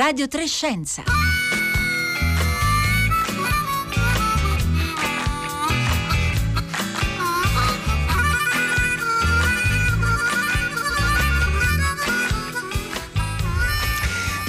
Radio Trescenza.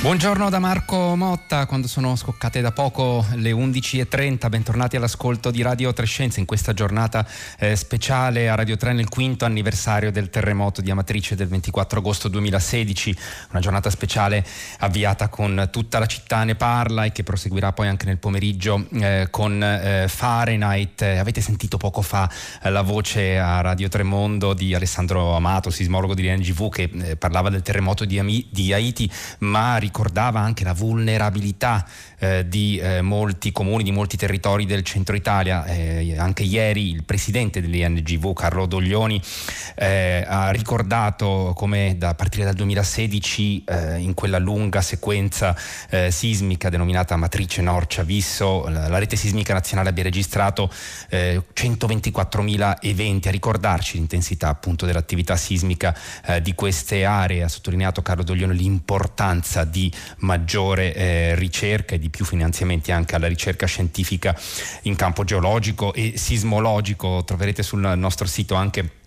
Buongiorno da Marco Motta, quando sono scoccate da poco le 11.30, bentornati all'ascolto di Radio Trescenza in questa giornata eh, speciale a Radio 3 nel quinto anniversario del terremoto di Amatrice del 24 agosto 2016, una giornata speciale avviata con tutta la città ne parla e che proseguirà poi anche nel pomeriggio eh, con eh, Fahrenheit. avete sentito poco fa eh, la voce a Radio Tremondo di Alessandro Amato, sismologo di NGV che eh, parlava del terremoto di, Ami- di Haiti, ma ricordava anche la vulnerabilità eh, di eh, molti comuni, di molti territori del centro Italia. Eh, anche ieri il presidente dell'INGV, Carlo Doglioni, eh, ha ricordato come da partire dal 2016 eh, in quella lunga sequenza eh, sismica denominata Matrice Norcia Visso, la, la, rete sismica nazionale abbia registrato 124.000 eventi, a ricordarci l'intensità appunto dell'attività sismica di queste aree. Ha sottolineato Carlo Doglioni l'importanza di di maggiore eh, ricerca e di più finanziamenti anche alla ricerca scientifica in campo geologico e sismologico. Troverete sul nostro sito anche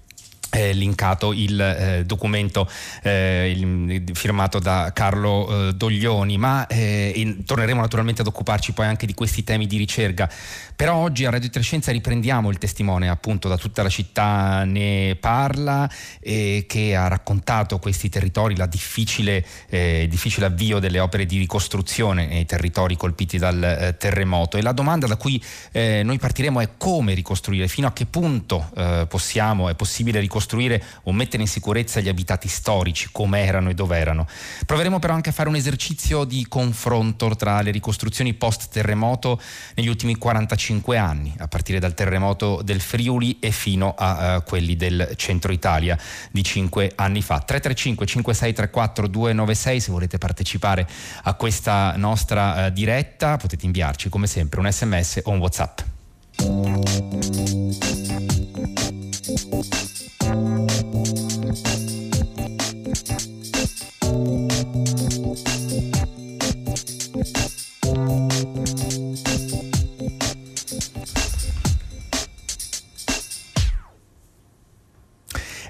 eh, linkato il eh, documento eh, il, firmato da Carlo eh, Doglioni, ma eh, in, torneremo naturalmente ad occuparci poi anche di questi temi di ricerca. Però oggi a Radio Trescenza riprendiamo il testimone appunto da tutta la città ne parla e che ha raccontato questi territori, la difficile, eh, difficile avvio delle opere di ricostruzione nei territori colpiti dal terremoto. E la domanda da cui noi partiremo è come ricostruire, fino a che punto possiamo, è possibile ricostruire ricostruire o mettere in sicurezza gli abitati storici, come erano e dove erano. Proveremo però anche a fare un esercizio di confronto tra le ricostruzioni post terremoto negli ultimi 45 anni, a partire dal terremoto del Friuli e fino a uh, quelli del centro Italia di 5 anni fa. 335 5634 296 se volete partecipare a questa nostra uh, diretta potete inviarci come sempre un sms o un whatsapp.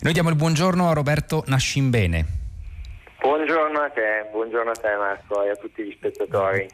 Noi diamo il buongiorno a Roberto Nascimbene. Buongiorno a te, buongiorno a te Marco e a tutti gli spettatori.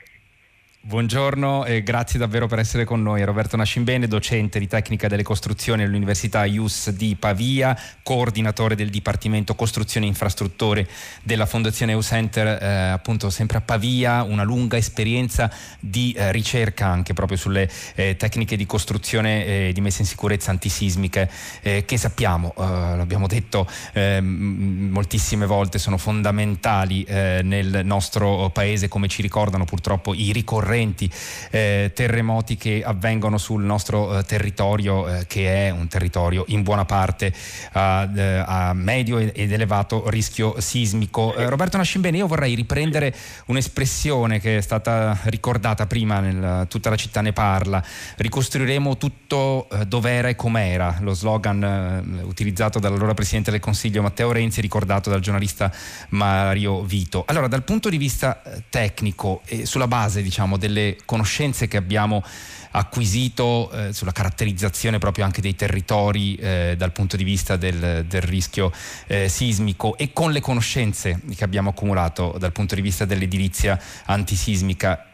Buongiorno e grazie davvero per essere con noi. Roberto Nascimbene, docente di tecnica delle costruzioni all'Università IUS di Pavia, coordinatore del Dipartimento Costruzioni e Infrastrutture della Fondazione EU Center, eh, appunto sempre a Pavia, una lunga esperienza di eh, ricerca anche proprio sulle eh, tecniche di costruzione e eh, di messa in sicurezza antisismiche eh, che sappiamo, eh, l'abbiamo detto moltissime volte, sono fondamentali nel nostro paese come ci ricordano purtroppo i ricorrenti ricorrenti eh, terremoti che avvengono sul nostro eh, territorio, eh, che è un territorio in buona parte a, eh, a medio ed elevato rischio sismico. Eh, Roberto Nascimbene, io vorrei riprendere un'espressione che è stata ricordata prima, nel, tutta la città ne parla, ricostruiremo tutto eh, dov'era e com'era, lo slogan utilizzato dall'allora Presidente del Consiglio Matteo Renzi, ricordato dal giornalista Mario Vito. Allora, dal punto di vista tecnico e sulla base diciamo, delle conoscenze che abbiamo acquisito eh, sulla caratterizzazione proprio anche dei territori eh, dal punto di vista del, del rischio eh, sismico e con le conoscenze che abbiamo accumulato dal punto di vista dell'edilizia antisismica.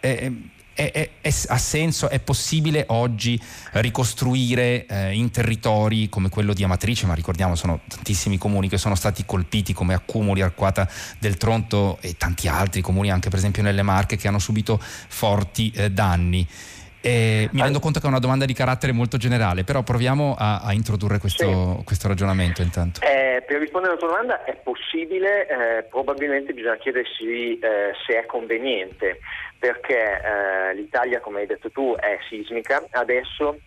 È, è, è, ha senso, è possibile oggi ricostruire eh, in territori come quello di Amatrice, ma ricordiamo sono tantissimi comuni che sono stati colpiti come Accumuli, Arquata del Tronto e tanti altri comuni anche per esempio nelle Marche che hanno subito forti eh, danni. Eh, mi rendo conto che è una domanda di carattere molto generale, però proviamo a, a introdurre questo, sì. questo, ragionamento intanto. Eh, per rispondere alla tua domanda è possibile, eh, probabilmente bisogna chiedersi eh, se è conveniente, perché eh, l'Italia, come hai detto tu, è sismica, adesso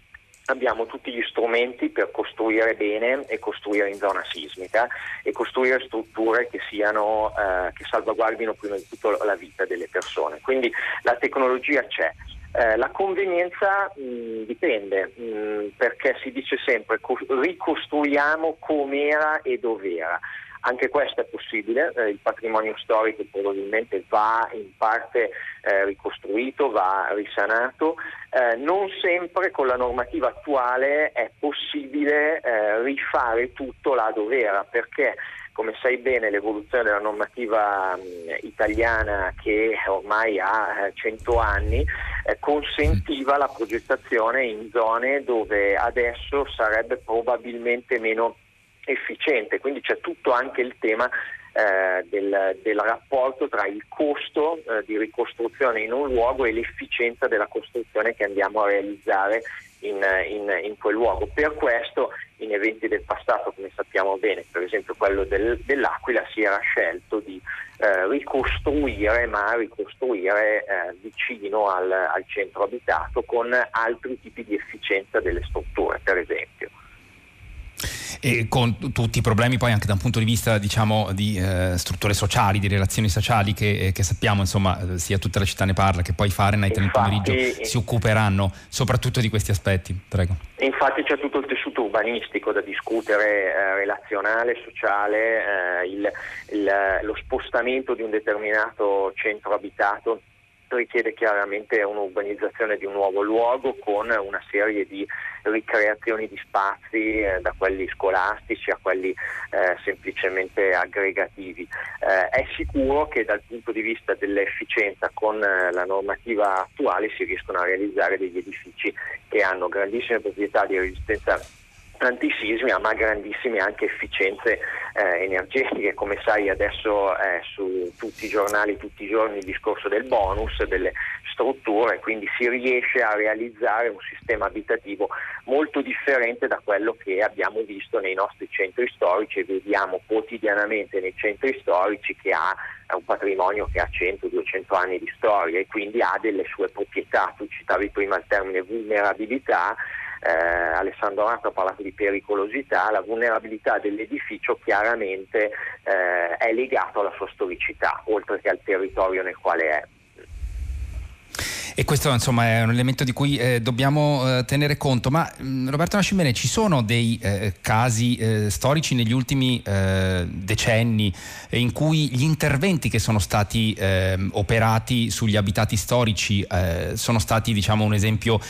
abbiamo tutti gli strumenti per costruire bene e costruire in zona sismica e costruire strutture che, siano, eh, che salvaguardino prima di tutto la vita delle persone. Quindi la tecnologia c'è. Eh, la convenienza mh, dipende, mh, perché si dice sempre co- ricostruiamo com'era e dov'era. Anche questo è possibile, eh, il patrimonio storico probabilmente va in parte eh, ricostruito, va risanato, eh, non sempre con la normativa attuale è possibile eh, rifare tutto là dove era perché come sai bene l'evoluzione della normativa mh, italiana che ormai ha 100 eh, anni eh, consentiva la progettazione in zone dove adesso sarebbe probabilmente meno efficiente, quindi c'è tutto anche il tema eh, del, del, rapporto tra il costo eh, di ricostruzione in un luogo e l'efficienza della costruzione che andiamo a realizzare in, in, in, quel luogo. Per questo in eventi del passato, come sappiamo bene, per esempio quello del, dell'Aquila, si era scelto di eh, ricostruire, ma ricostruire eh, vicino al, al centro abitato con altri tipi di efficienza delle strutture, per esempio e con tutti i problemi poi anche da un punto di vista diciamo di eh, strutture sociali, di relazioni sociali che, eh, che, sappiamo insomma sia tutta la città ne parla che poi Fahrenheit nel pomeriggio si occuperanno soprattutto di questi aspetti. Prego. Infatti c'è tutto il tessuto urbanistico da discutere, eh, relazionale, sociale, eh, il, il, lo spostamento di un determinato centro abitato richiede chiaramente un'urbanizzazione di un nuovo luogo con una serie di ricreazioni di spazi eh, da quelli scolastici a quelli eh, semplicemente aggregativi. Eh, è sicuro che dal punto di vista dell'efficienza con eh, la normativa attuale si riescono a realizzare degli edifici che hanno grandissime proprietà di resistenza antisismica ma grandissime anche efficienze eh, energetiche, come sai adesso è su tutti i giornali tutti i giorni il discorso del bonus, delle strutture, quindi si riesce a realizzare un sistema abitativo molto differente da quello che abbiamo visto nei nostri centri storici e vediamo quotidianamente nei centri storici che ha un patrimonio che ha 100-200 anni di storia e quindi ha delle sue proprietà, tu citavi prima il termine vulnerabilità, eh, Alessandro Nato ha parlato di pericolosità, la vulnerabilità dell'edificio chiaramente eh, è legato alla sua storicità, oltre che al territorio nel quale è. E questo insomma è un elemento di cui eh, dobbiamo eh, tenere conto. Ma mh, mm, Roberto Nascimene, ci sono dei eh, casi eh, storici negli ultimi eh, decenni in cui gli interventi che sono stati ehm, operati sugli abitati storici eh, sono stati diciamo, un esempio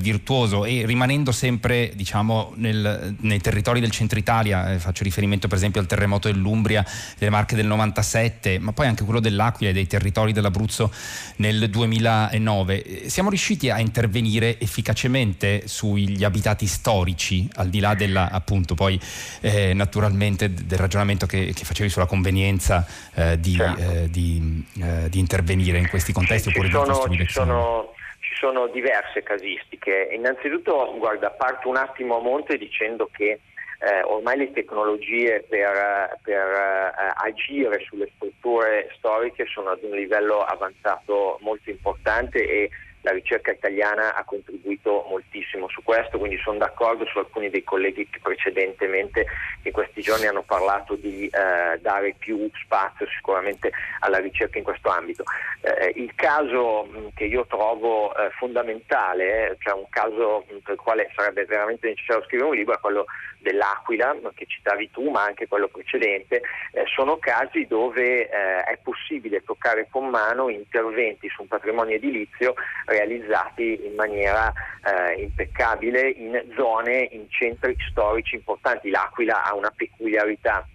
virtuoso e rimanendo sempre diciamo, nel, nei territori del centro Italia, faccio riferimento per esempio al terremoto dell'Umbria, delle Marche del 97, ma poi anche quello dell'Aquila e dei territori dell'Abruzzo nel 2009 2019 siamo riusciti a intervenire efficacemente sugli abitati storici, al di là della, appunto poi eh, naturalmente del ragionamento che, che, facevi sulla convenienza eh, di, certo. eh, di, eh, di, intervenire in questi contesti ci, oppure ci sono, di ci sono, ci sono diverse casistiche. Innanzitutto, guarda, parto un attimo a monte dicendo che eh, ormai le tecnologie per, per eh, agire sulle strutture storiche sono ad un livello avanzato molto importante e la ricerca italiana ha contribuito moltissimo su questo, quindi sono d'accordo su alcuni dei colleghi che precedentemente in questi giorni hanno parlato di eh, dare più spazio sicuramente alla ricerca in questo ambito. Eh, il caso che io trovo eh, fondamentale, cioè un caso per il quale sarebbe veramente necessario scrivere un libro, è quello dell'Aquila, che citavi tu, ma anche quello precedente, eh, sono casi dove eh, è possibile toccare con mano interventi su un patrimonio edilizio realizzati in maniera eh, impeccabile in zone, in centri storici importanti. L'Aquila ha una peculiarità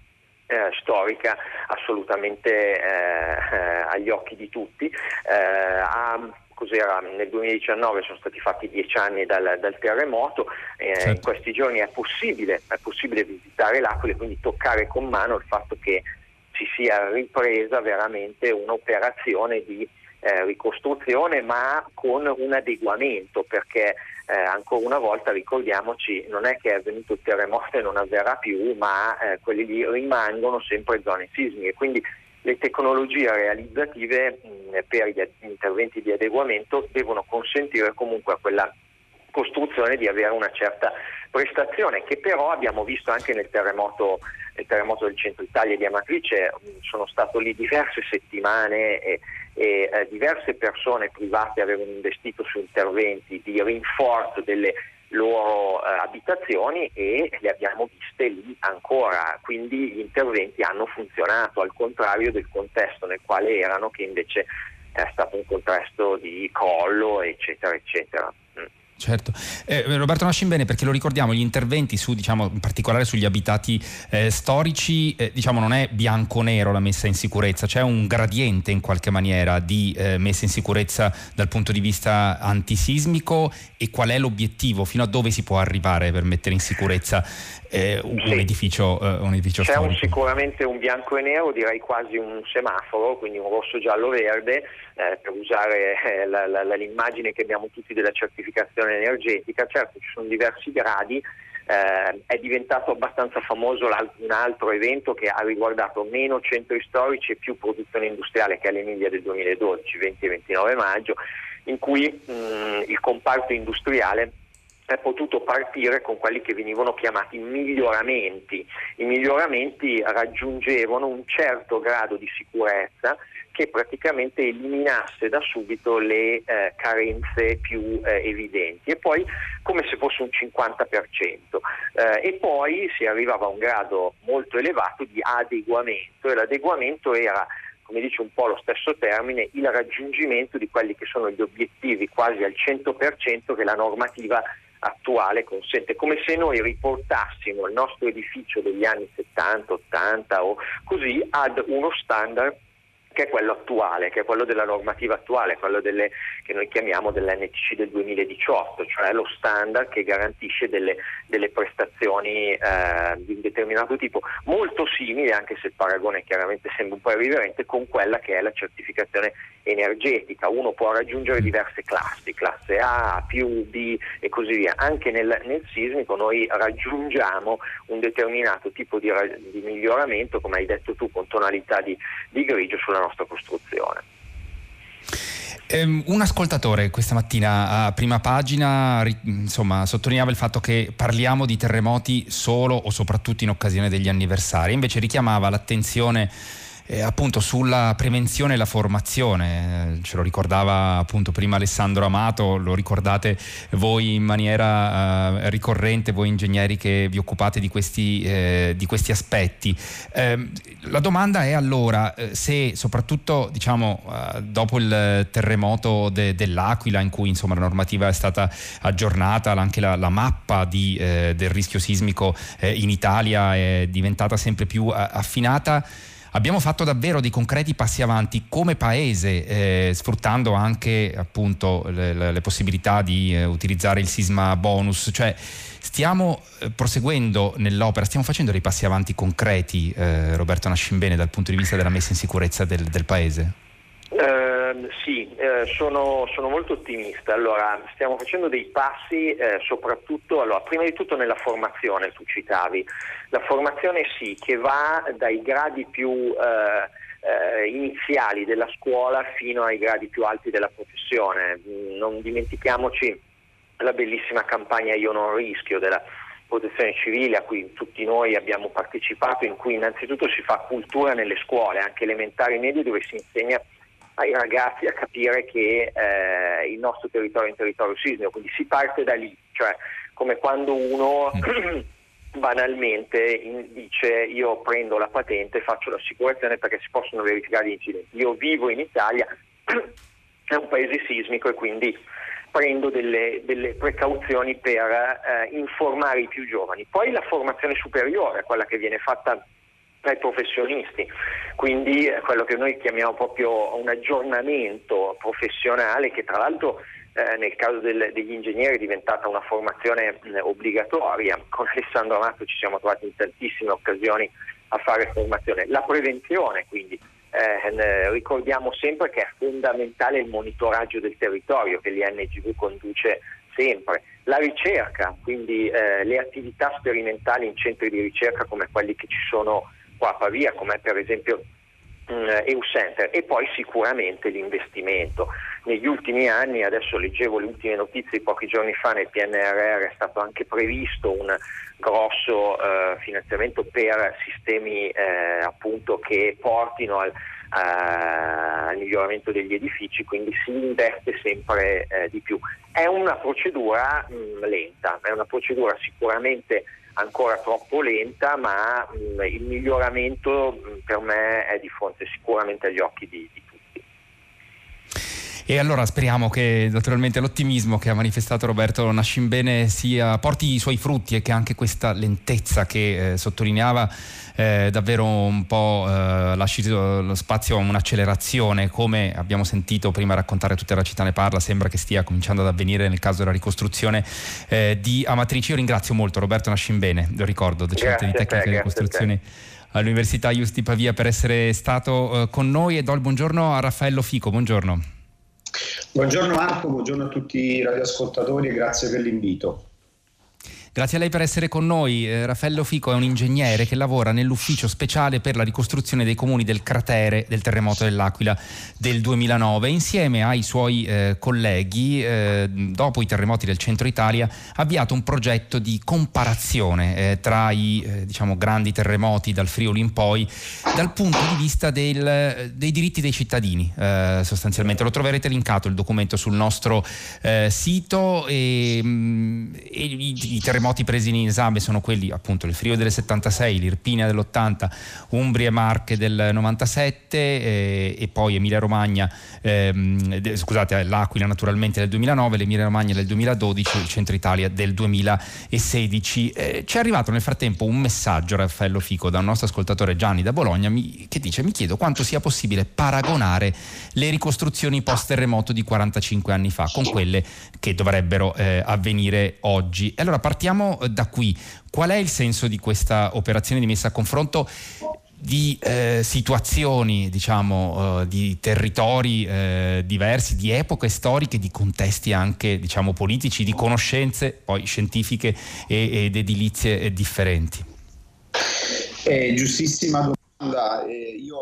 eh, storica assolutamente eh, eh, agli occhi di tutti. Eh, ha, cos'era, nel 2019 sono stati fatti dieci anni dal, dal terremoto, eh, certo. in questi giorni è possibile, è possibile visitare l'Aquila e quindi toccare con mano il fatto che ci sia ripresa veramente un'operazione di eh, ricostruzione ma con un adeguamento perché eh, ancora una volta ricordiamoci non è che è avvenuto il terremoto e non avverrà più ma eh, quelli lì rimangono sempre zone sismiche quindi le tecnologie realizzative mh, per gli interventi di adeguamento devono consentire comunque a quella costruzione di avere una certa prestazione che però abbiamo visto anche nel terremoto, nel terremoto del centro Italia di Amatrice, sono stato lì diverse settimane e, e eh, diverse persone private avevano investito su interventi di rinforzo delle loro eh, abitazioni e le abbiamo viste lì ancora, quindi gli interventi hanno funzionato, al contrario del contesto nel quale erano che invece è stato un contesto di crollo eccetera eccetera. Mm. Certo. Eh, Roberto Nascimbene, perché lo ricordiamo, gli interventi su, diciamo, in particolare sugli abitati eh, storici, eh, diciamo, non è bianco-nero la messa in sicurezza, c'è un gradiente in qualche maniera di eh, messa in sicurezza dal punto di vista antisismico e qual è l'obiettivo, fino a dove si può arrivare per mettere in sicurezza eh, un, sì. edificio, uh, un, edificio, C'è un, sicuramente un bianco e nero, direi quasi un semaforo, quindi un rosso, giallo, verde, eh, per usare eh, la, la, l'immagine che abbiamo tutti della certificazione energetica. Certo, ci sono diversi gradi. Eh, è diventato abbastanza famoso un altro evento che ha riguardato meno centri storici e più produzione industriale che è l'Emilia del 2012, 20 e 29 maggio, in cui mh, il comparto industriale è potuto partire con quelli che venivano chiamati miglioramenti. I miglioramenti raggiungevano un certo grado di sicurezza che praticamente eliminasse da subito le eh, carenze più eh, evidenti. E poi come se fosse un 50% eh, e poi si arrivava a un grado molto elevato di adeguamento. E l'adeguamento era come dice un po' lo stesso termine, il raggiungimento di quelli che sono gli obiettivi quasi al 100% che la normativa attuale consente, come se noi riportassimo il nostro edificio degli anni 70, 80 o così ad uno standard che è quello attuale, che è quello della normativa attuale, quello delle, che noi chiamiamo dell'NTC del 2018, cioè lo standard che garantisce delle, delle prestazioni eh, di un determinato tipo, molto simile, anche se il paragone chiaramente sembra un po' irriverente, con quella che è la certificazione energetica. Uno può raggiungere diverse classi, classe A, più B e così via. Anche nel, nel sismico noi raggiungiamo un determinato tipo di, di, miglioramento, come hai detto tu, con tonalità di, di grigio sulla nostra costruzione. Um, un ascoltatore questa mattina a prima pagina insomma, sottolineava il fatto che parliamo di terremoti solo o soprattutto in occasione degli anniversari, invece richiamava l'attenzione eh, appunto sulla prevenzione e la formazione, ce lo ricordava appunto prima Alessandro Amato, lo ricordate voi in maniera eh, ricorrente, voi ingegneri che vi occupate di questi, eh, di questi aspetti. Ehm, la domanda è allora eh, se soprattutto diciamo eh, dopo il terremoto de, dell'Aquila in cui insomma la normativa è stata aggiornata, anche la, la mappa di, eh, del rischio sismico in Italia è diventata sempre più affinata, abbiamo fatto davvero dei concreti passi avanti come paese, eh, sfruttando anche appunto le, le, possibilità di eh, utilizzare il sisma bonus, cioè stiamo eh, proseguendo nell'opera, stiamo facendo dei passi avanti concreti, eh, Roberto Nascimbene, dal punto di vista della messa in sicurezza del, del paese? Uh, sono, sono, molto ottimista. Allora, stiamo facendo dei passi uh, soprattutto, allora, prima di tutto nella formazione, tu citavi. La formazione sì, che va dai gradi più eh, iniziali della scuola fino ai gradi più alti della professione. Non dimentichiamoci la bellissima campagna Io non rischio della protezione civile a cui tutti noi abbiamo partecipato, in cui innanzitutto si fa cultura nelle scuole, anche elementari e medie, dove si insegna ai ragazzi a capire che eh, il nostro territorio è un territorio sismico, quindi si parte da lì, cioè come quando uno banalmente in, dice io prendo la patente faccio l'assicurazione perché si possono verificare gli incidenti. Io vivo in Italia, è un paese sismico e quindi prendo delle, delle precauzioni per eh, informare i più giovani. Poi la formazione superiore, quella che viene fatta dai professionisti, quindi quello che noi chiamiamo proprio un aggiornamento professionale che tra l'altro eh, nel caso del, degli ingegneri è diventata una formazione mh, obbligatoria. Con Alessandro Amato ci siamo trovati in tantissime occasioni a fare formazione. La prevenzione, quindi eh, ricordiamo sempre che è fondamentale il monitoraggio del territorio che l'INGV conduce sempre. La ricerca, quindi eh, le attività sperimentali in centri di ricerca come quelli che ci sono qua a Pavia, come per esempio EU Center e poi sicuramente l'investimento. Negli ultimi anni, adesso leggevo le ultime notizie pochi giorni fa nel PNRR è stato anche previsto un grosso eh, finanziamento per sistemi eh, appunto che portino al, al miglioramento degli edifici, quindi si investe sempre eh, di più. È una procedura mh, lenta, è una procedura sicuramente ancora troppo lenta, ma mh, il miglioramento mh, per me è di fronte sicuramente agli occhi di, di e allora speriamo che naturalmente l'ottimismo che ha manifestato Roberto Nascimbene sia, porti i suoi frutti e che anche questa lentezza che eh, sottolineava eh, davvero un po' eh, lasci lo spazio a un'accelerazione, come abbiamo sentito prima raccontare tutta la città ne parla, sembra che stia cominciando ad avvenire nel caso della ricostruzione eh, di Amatrice. Io ringrazio molto Roberto Nascimbene, lo ricordo, docente di tecnica di ricostruzione all'Università Iusti Pavia per essere stato eh, con noi e do il buongiorno a Raffaello Fico. Buongiorno. Buongiorno Marco, buongiorno a tutti i radioascoltatori e grazie per l'invito. Grazie a lei per essere con noi. Eh, Raffaello Fico è un ingegnere che lavora nell'ufficio speciale per la ricostruzione dei comuni del cratere del terremoto dell'Aquila del 2009. Insieme ai suoi eh, colleghi, eh, dopo i terremoti del centro Italia, ha avviato un progetto di comparazione eh, tra i eh, diciamo, grandi terremoti dal Friuli in poi, dal punto di vista del, dei diritti dei cittadini, eh, sostanzialmente. Lo troverete linkato il documento sul nostro sito e, mm, e i, i terremoti terremoti presi in esame sono quelli appunto il Frio del 76, l'Irpinia dell'80, Umbria e Marche del 97 eh, e poi Emilia Romagna, ehm, scusate, l'Aquila naturalmente del 2009, l'Emilia Romagna del 2012, il Centro Italia del 2016. Eh, ci è arrivato nel frattempo un messaggio, Raffaello Fico, da un nostro ascoltatore Gianni da Bologna, mi, che dice mi chiedo quanto sia possibile paragonare le ricostruzioni post terremoto di 45 anni fa con quelle che dovrebbero eh, avvenire oggi. E allora partiamo partiamo eh, da qui. Qual è il senso di questa operazione di messa a confronto di eh, situazioni, diciamo, eh, di territori eh, diversi, di epoche storiche, di contesti anche, diciamo, politici, di conoscenze poi scientifiche e, ed edilizie eh, differenti? Eh, giustissima domanda. io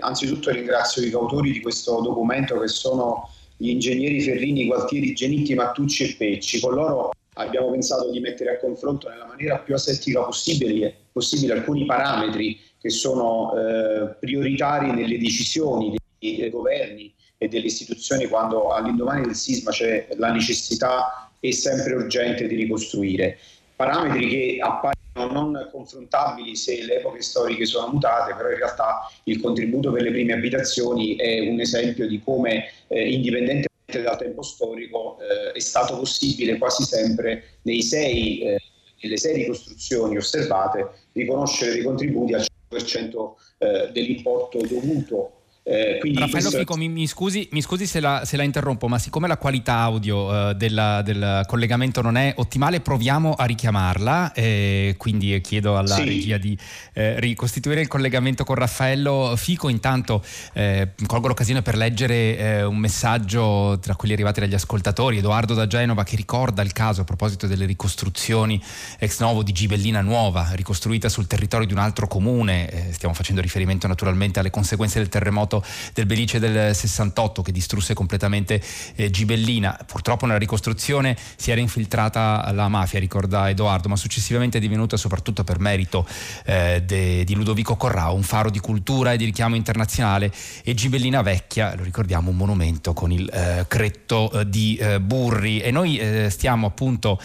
anzitutto ringrazio i cautori di questo documento che sono gli ingegneri Ferrini, Gualtieri, Genitti, Mattucci e Pecci. Con loro abbiamo pensato di mettere a confronto nella maniera più asettica possibile, possibile alcuni parametri che sono eh, prioritari nelle decisioni dei, dei, governi e delle istituzioni quando all'indomani del sisma c'è la necessità e sempre urgente di ricostruire. Parametri che appaiono non confrontabili se le epoche storiche sono mutate, però in realtà il contributo per le prime abitazioni è un esempio di come eh, indipendentemente dal tempo storico eh, è stato possibile quasi sempre nei sei, eh, nelle sei ricostruzioni osservate riconoscere dei contributi al 100% eh, dell'importo dovuto eh, Raffaello questo... Fico, mi, mi, scusi, mi scusi se, la, se, la, interrompo, ma siccome la qualità audio eh, della, del collegamento non è ottimale, proviamo a richiamarla. Eh, quindi chiedo alla sì. regia di eh, ricostituire il collegamento con Raffaello Fico. Intanto eh, colgo l'occasione per leggere eh, un messaggio tra quelli arrivati dagli ascoltatori. Edoardo da Genova che ricorda il caso a proposito delle ricostruzioni ex novo di Gibellina Nuova, ricostruita sul territorio di un altro comune. stiamo facendo riferimento naturalmente alle conseguenze del terremoto terremoto del Belice del 68 che distrusse completamente eh, Gibellina. Purtroppo nella ricostruzione si era infiltrata la mafia, ricorda Edoardo, ma successivamente è divenuta soprattutto per merito eh, de, di Ludovico Corrao un faro di cultura e di richiamo internazionale e Gibellina Vecchia, lo ricordiamo, un monumento con il eh, cretto eh, di eh, Burri e noi eh, stiamo appunto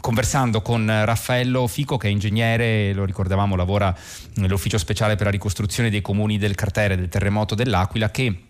conversando con Raffaello Fico che è ingegnere, lo ricordavamo, lavora nell'ufficio speciale per la ricostruzione dei comuni del cratere del terremoto dell'Aquila che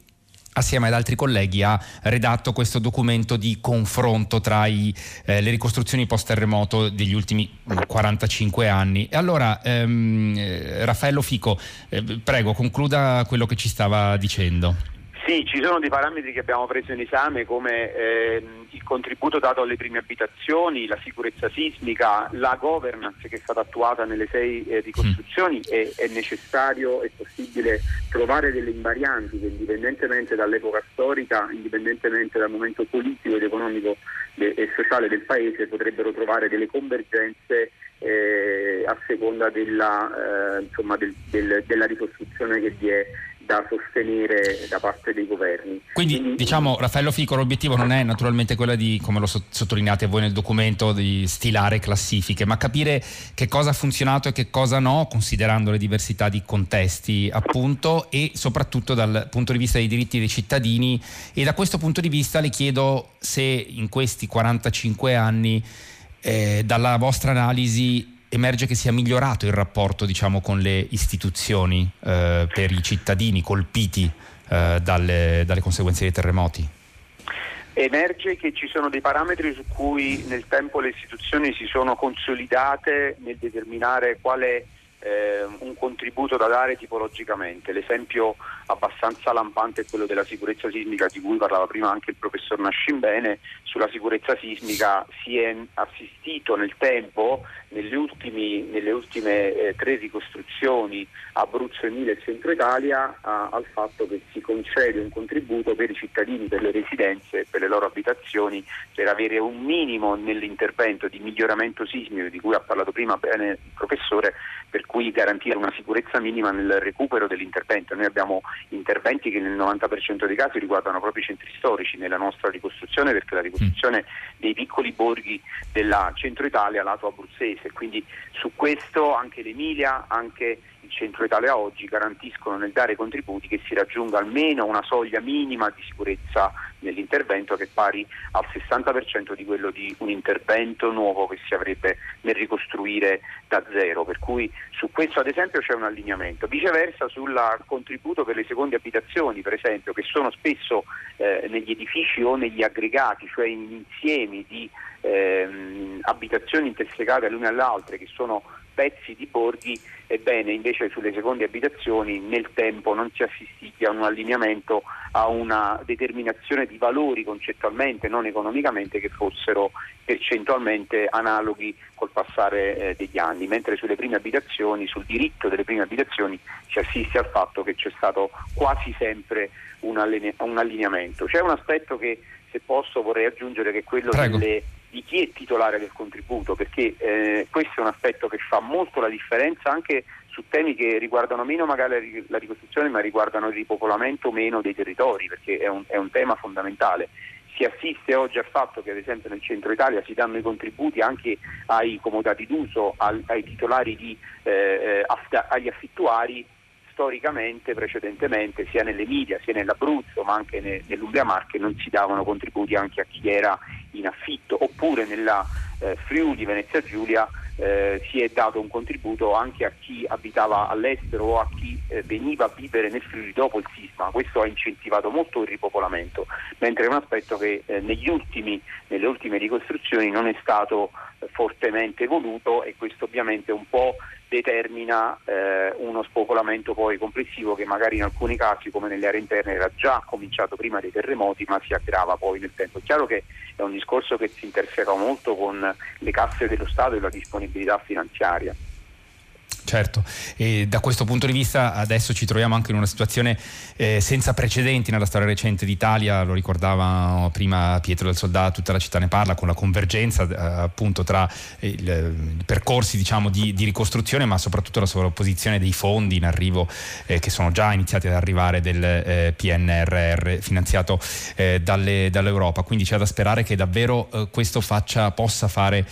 assieme ad altri colleghi ha redatto questo documento di confronto tra i, eh, le ricostruzioni post terremoto degli ultimi 45 anni. E allora ehm, eh, Raffaello Fico, eh, prego, concluda quello che ci stava dicendo. Sì, ci sono dei parametri che abbiamo preso in esame come ehm, il contributo dato alle prime abitazioni, la sicurezza sismica, la governance che è stata attuata nelle sei eh, ricostruzioni e è necessario e possibile trovare delle invarianti che indipendentemente dall'epoca storica, indipendentemente dal momento politico ed economico e sociale del Paese potrebbero trovare delle convergenze eh, a seconda della, eh, insomma, del, del, della ricostruzione che vi è da sostenere da parte dei governi. Quindi, Quindi diciamo Raffaello Fico l'obiettivo non è naturalmente quello di, come lo sottolineate voi nel documento, di stilare classifiche, ma capire che cosa ha funzionato e che cosa no, considerando le diversità di contesti appunto e soprattutto dal punto di vista dei diritti dei cittadini e da questo punto di vista le chiedo se in questi 45 anni eh, dalla vostra analisi emerge che sia migliorato il rapporto diciamo, con le istituzioni eh, per i cittadini colpiti eh, dalle, dalle conseguenze dei terremoti? Emerge che ci sono dei parametri su cui nel tempo le istituzioni si sono consolidate nel determinare quale eh, un contributo da dare tipologicamente. L'esempio abbastanza lampante è quello della sicurezza sismica di cui parlava prima anche il professor Nascimbene. Sulla sicurezza sismica si è assistito nel tempo, ultimi, nelle ultime eh, tre ricostruzioni Abruzzo, Emilia e Centro Italia, a, al fatto che si concede un contributo per i cittadini, per le residenze per le loro abitazioni per avere un minimo nell'intervento di miglioramento sismico di cui ha parlato prima bene il professore, per cui garantire una sicurezza minima nel recupero dell'intervento. Noi abbiamo interventi che nel 90% dei casi riguardano proprio i centri storici nella nostra ricostruzione perché la ricostruzione dei piccoli borghi della centro Italia lato abruzzese, quindi su questo anche l'Emilia, anche il centro Italia oggi garantiscono nel dare contributi che si raggiunga almeno una soglia minima di sicurezza nell'intervento che è pari al 60% di quello di un intervento nuovo che si avrebbe nel ricostruire da zero, per cui su questo ad esempio c'è un allineamento. Viceversa sul contributo per le seconde abitazioni, per esempio, che sono spesso eh, negli edifici o negli aggregati, cioè in insiemi di ehm, abitazioni intersecate l'una all'altra che sono pezzi di borghi, ebbene invece sulle seconde abitazioni nel tempo non si è assistiti a un allineamento, a una determinazione di valori concettualmente, non economicamente, che fossero percentualmente analoghi col passare eh, degli anni, mentre sulle prime abitazioni, sul diritto delle prime abitazioni si assiste al fatto che c'è stato quasi sempre un, alline- un allineamento. C'è un aspetto che se posso vorrei aggiungere che è quello delle di chi è titolare del contributo, perché eh, questo è un aspetto che fa molto la differenza anche su temi che riguardano meno magari la ricostruzione, ma riguardano il ripopolamento meno dei territori, perché è un, è un tema fondamentale. Si assiste oggi al fatto che ad esempio nel centro Italia si danno i contributi anche ai comodati d'uso, al, ai titolari di, eh, eh aff- agli affittuari storicamente, precedentemente, sia nell'Emilia, sia nell'Abruzzo, ma anche ne, nell'Umbria Marche, non si davano contributi anche a chi era in affitto, oppure nella eh, Friuli Venezia Giulia eh, si è dato un contributo anche a chi abitava all'estero o a chi eh, veniva a vivere nel Friuli dopo il sisma. Questo ha incentivato molto il ripopolamento, mentre è un aspetto che eh, ultimi, nelle ultime ricostruzioni non è stato eh, fortemente voluto e questo ovviamente un po' determina eh, uno spopolamento poi complessivo che magari in alcuni casi come nelle aree interne era già cominciato prima dei terremoti ma si aggrava poi nel tempo. È chiaro che è un discorso che si interseca molto con le casse dello Stato e la disponibilità finanziaria. Certo, e da questo punto di vista adesso ci troviamo anche in una situazione eh, senza precedenti nella storia recente d'Italia, lo ricordava prima Pietro del Soldato, tutta la città ne parla, con la convergenza eh, appunto tra eh, i percorsi diciamo, di, di, ricostruzione ma soprattutto la sovrapposizione dei fondi in arrivo eh, che sono già iniziati ad arrivare del eh, PNRR finanziato eh, dalle, dall'Europa, quindi c'è da sperare che davvero questo faccia, possa fare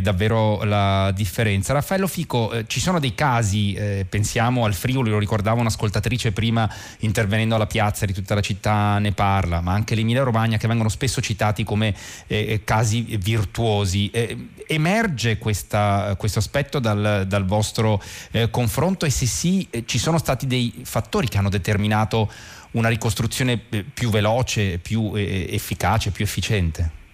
davvero la differenza. Raffaello Fico, ci sono dei casi, eh, pensiamo al Friuli, lo ricordava un'ascoltatrice prima intervenendo alla piazza di tutta la città ne parla, ma anche l'Emilia Romagna che vengono spesso citati come eh, eh casi virtuosi. Eh, emerge questa, questo aspetto dal, dal vostro eh, confronto e se sì eh, ci sono stati dei fattori che hanno determinato una ricostruzione più veloce, più efficace, più efficiente?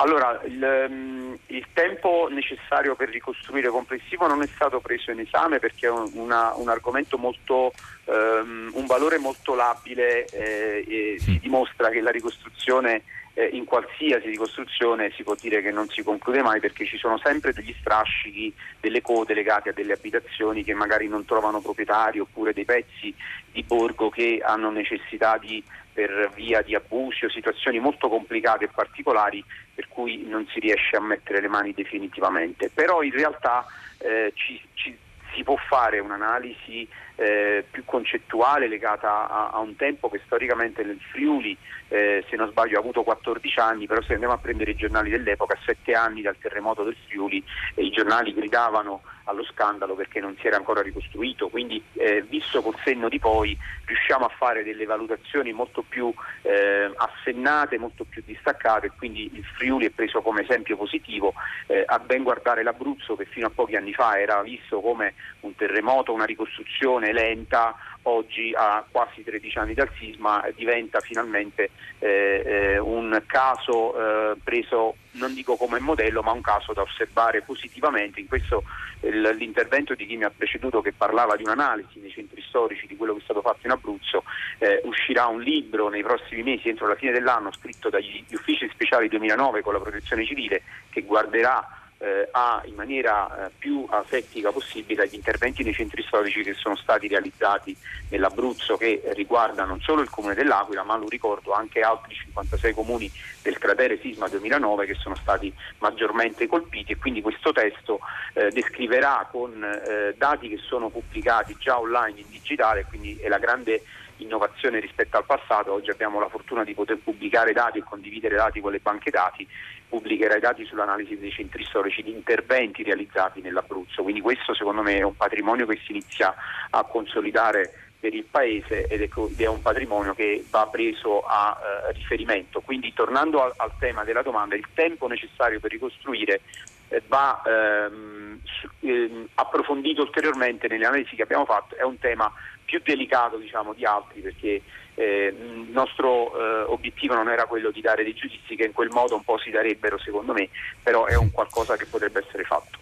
Allora, il, ehm, il, tempo necessario per ricostruire complessivo non è stato preso in esame perché è un, una, un argomento molto ehm, un valore molto labile eh, e si dimostra che la ricostruzione eh, in qualsiasi ricostruzione si può dire che non si conclude mai perché ci sono sempre degli strascichi, delle code legate a delle abitazioni che magari non trovano proprietari oppure dei pezzi di borgo che hanno necessità di per via di abusi o situazioni molto complicate e particolari per cui non si riesce a mettere le mani definitivamente. Però in realtà eh, ci, ci, si può fare un'analisi eh, più concettuale legata a, a, un tempo che storicamente nel Friuli, eh, se non sbaglio, ha avuto 14 anni, però se andiamo a prendere i giornali dell'epoca, 7 anni dal terremoto del Friuli, e i giornali gridavano allo scandalo perché non si era ancora ricostruito, quindi eh, visto col senno di poi riusciamo a fare delle valutazioni molto più eh, assennate, molto più distaccate, quindi il Friuli è preso come esempio positivo, eh, a ben guardare l'Abruzzo che fino a pochi anni fa era visto come un terremoto, una ricostruzione lenta, oggi a quasi 13 anni dal sisma diventa finalmente eh, eh, un caso eh, preso non dico come modello ma un caso da osservare positivamente. In questo l'intervento di chi mi ha preceduto che parlava di un'analisi nei centri storici di quello che è stato fatto in Abruzzo eh, uscirà un libro nei prossimi mesi entro la fine dell'anno scritto dagli uffici speciali 2009 con la protezione civile che guarderà eh, a, in maniera eh, più asettica possibile agli interventi nei centri storici che sono stati realizzati nell'Abruzzo che riguarda non solo il comune dell'Aquila ma lo ricordo anche altri 56 comuni del cratere Sisma 2009 che sono stati maggiormente colpiti e quindi questo testo eh, descriverà con eh, dati che sono pubblicati già online in digitale quindi è la grande innovazione rispetto al passato, oggi abbiamo la fortuna di poter pubblicare dati e condividere dati con le banche dati pubblicherà i dati sull'analisi dei centri storici di interventi realizzati nell'Abruzzo, quindi questo secondo me è un patrimonio che si inizia a consolidare per il Paese ed è un patrimonio che va preso a eh, riferimento. Quindi tornando al, al, tema della domanda, il tempo necessario per ricostruire eh, va ehm, ehm, approfondito ulteriormente nelle analisi che abbiamo fatto, è un tema più delicato diciamo, di altri perché eh, il nostro eh, obiettivo non era quello di dare dei giudizi che in quel modo un po' si darebbero secondo me, però è un qualcosa che potrebbe essere fatto.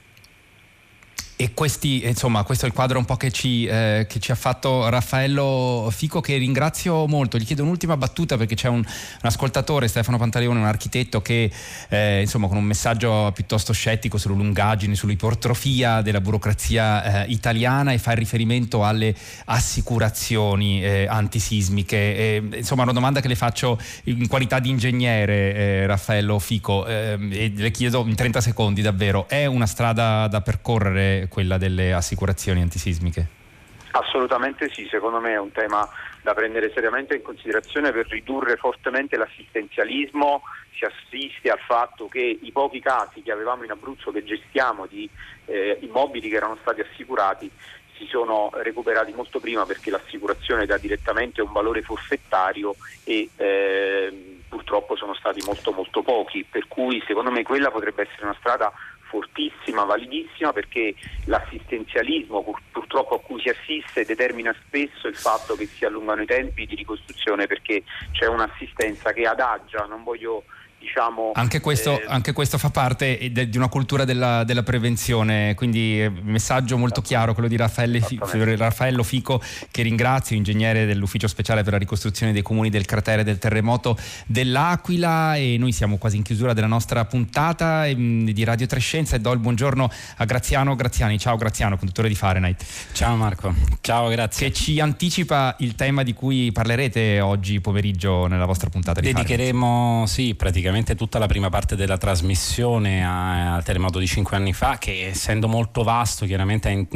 E questi, insomma, questo è il quadro un po' che ci, eh, che ci, ha fatto Raffaello Fico, che ringrazio molto. Gli chiedo un'ultima battuta perché c'è un, un ascoltatore, Stefano Pantaleone, un architetto, che eh, insomma, con un messaggio piuttosto scettico sulle lungaggini, sull'ipotrofia della burocrazia eh, italiana e fa riferimento alle assicurazioni eh, antisismiche. insomma, una domanda che le faccio in qualità di ingegnere, eh, Raffaello Fico, ehm, e le chiedo in 30 secondi davvero, è una strada da percorrere? Quella delle assicurazioni antisismiche? Assolutamente sì, secondo me è un tema da prendere seriamente in considerazione per ridurre fortemente l'assistenzialismo, si assiste al fatto che i pochi casi che avevamo in Abruzzo che gestiamo di eh, immobili che erano stati assicurati si sono recuperati molto prima perché l'assicurazione dà direttamente un valore forfettario e eh, purtroppo sono stati molto molto pochi, per cui secondo me quella potrebbe essere una strada fortissima, validissima perché l'assistenzialismo pur, purtroppo a cui si assiste determina spesso il fatto che si allungano i tempi di ricostruzione perché c'è un'assistenza che adagia, non voglio Diciamo, anche, questo, eh, anche, questo, fa parte de, di una cultura della, della, prevenzione, quindi eh, messaggio molto chiaro quello di Raffaele, Raffaello Fico che ringrazio, ingegnere dell'ufficio speciale per la ricostruzione dei comuni del cratere del terremoto dell'Aquila e noi siamo quasi in chiusura della nostra puntata ehm, di Radio Trescenza e do il buongiorno a Graziano Graziani. Ciao Graziano, conduttore di Fahrenheit. Ciao Marco, ciao grazie. Che ci anticipa il tema di cui parlerete oggi pomeriggio nella vostra puntata di Dedicheremo, Fahrenheit. sì, praticamente praticamente tutta la prima parte della trasmissione al terremoto di cinque anni fa che essendo molto vasto chiaramente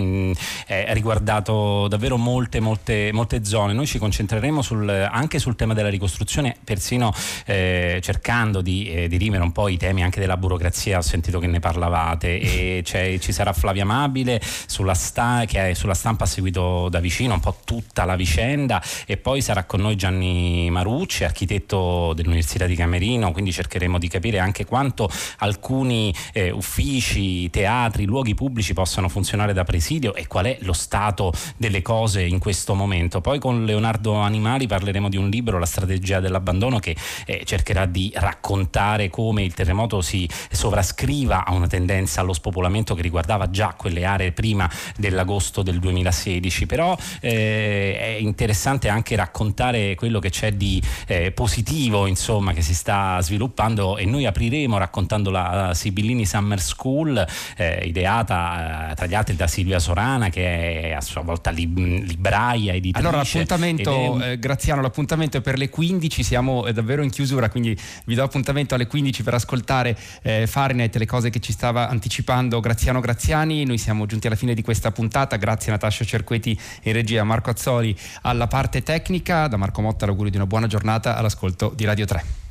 ha riguardato davvero molte, molte, molte zone. Noi ci concentreremo sul, anche sul tema della ricostruzione, persino eh, cercando di eh, dirimere un po' i temi anche della burocrazia, ho sentito che ne parlavate. E ci sarà Flavia Amabile sulla sta, che sulla stampa ha seguito da vicino un po' tutta la vicenda. E poi sarà con noi Gianni Marucci, architetto dell'Università di Camerino, quindi c'è cercheremo di capire anche quanto alcuni eh, uffici, teatri, luoghi pubblici possano funzionare da presidio e qual è lo stato delle cose in questo momento. Poi con Leonardo Animali parleremo di un libro, La strategia dell'abbandono, che eh, cercherà di raccontare come il terremoto si sovrascriva a una tendenza allo spopolamento che riguardava già quelle aree prima dell'agosto del 2016. Però eh, è interessante anche raccontare quello che c'è di eh, positivo insomma, che si sta sviluppando e noi apriremo raccontando la Sibillini Summer School eh, ideata eh, tra gli altri da Silvia Sorana che è a sua volta lib- libraia editrice. Allora l'appuntamento, un... Eh, Graziano, l'appuntamento è per le 15, siamo eh, davvero in chiusura, quindi vi do appuntamento alle 15 per ascoltare eh, Fahrenheit, le cose che ci stava anticipando Graziano Graziani. Noi siamo giunti alla fine di questa puntata, grazie a Natascia Cerqueti in regia, Marco Azzoli alla parte tecnica, da Marco Motta l'augurio di una buona giornata all'ascolto di Radio 3.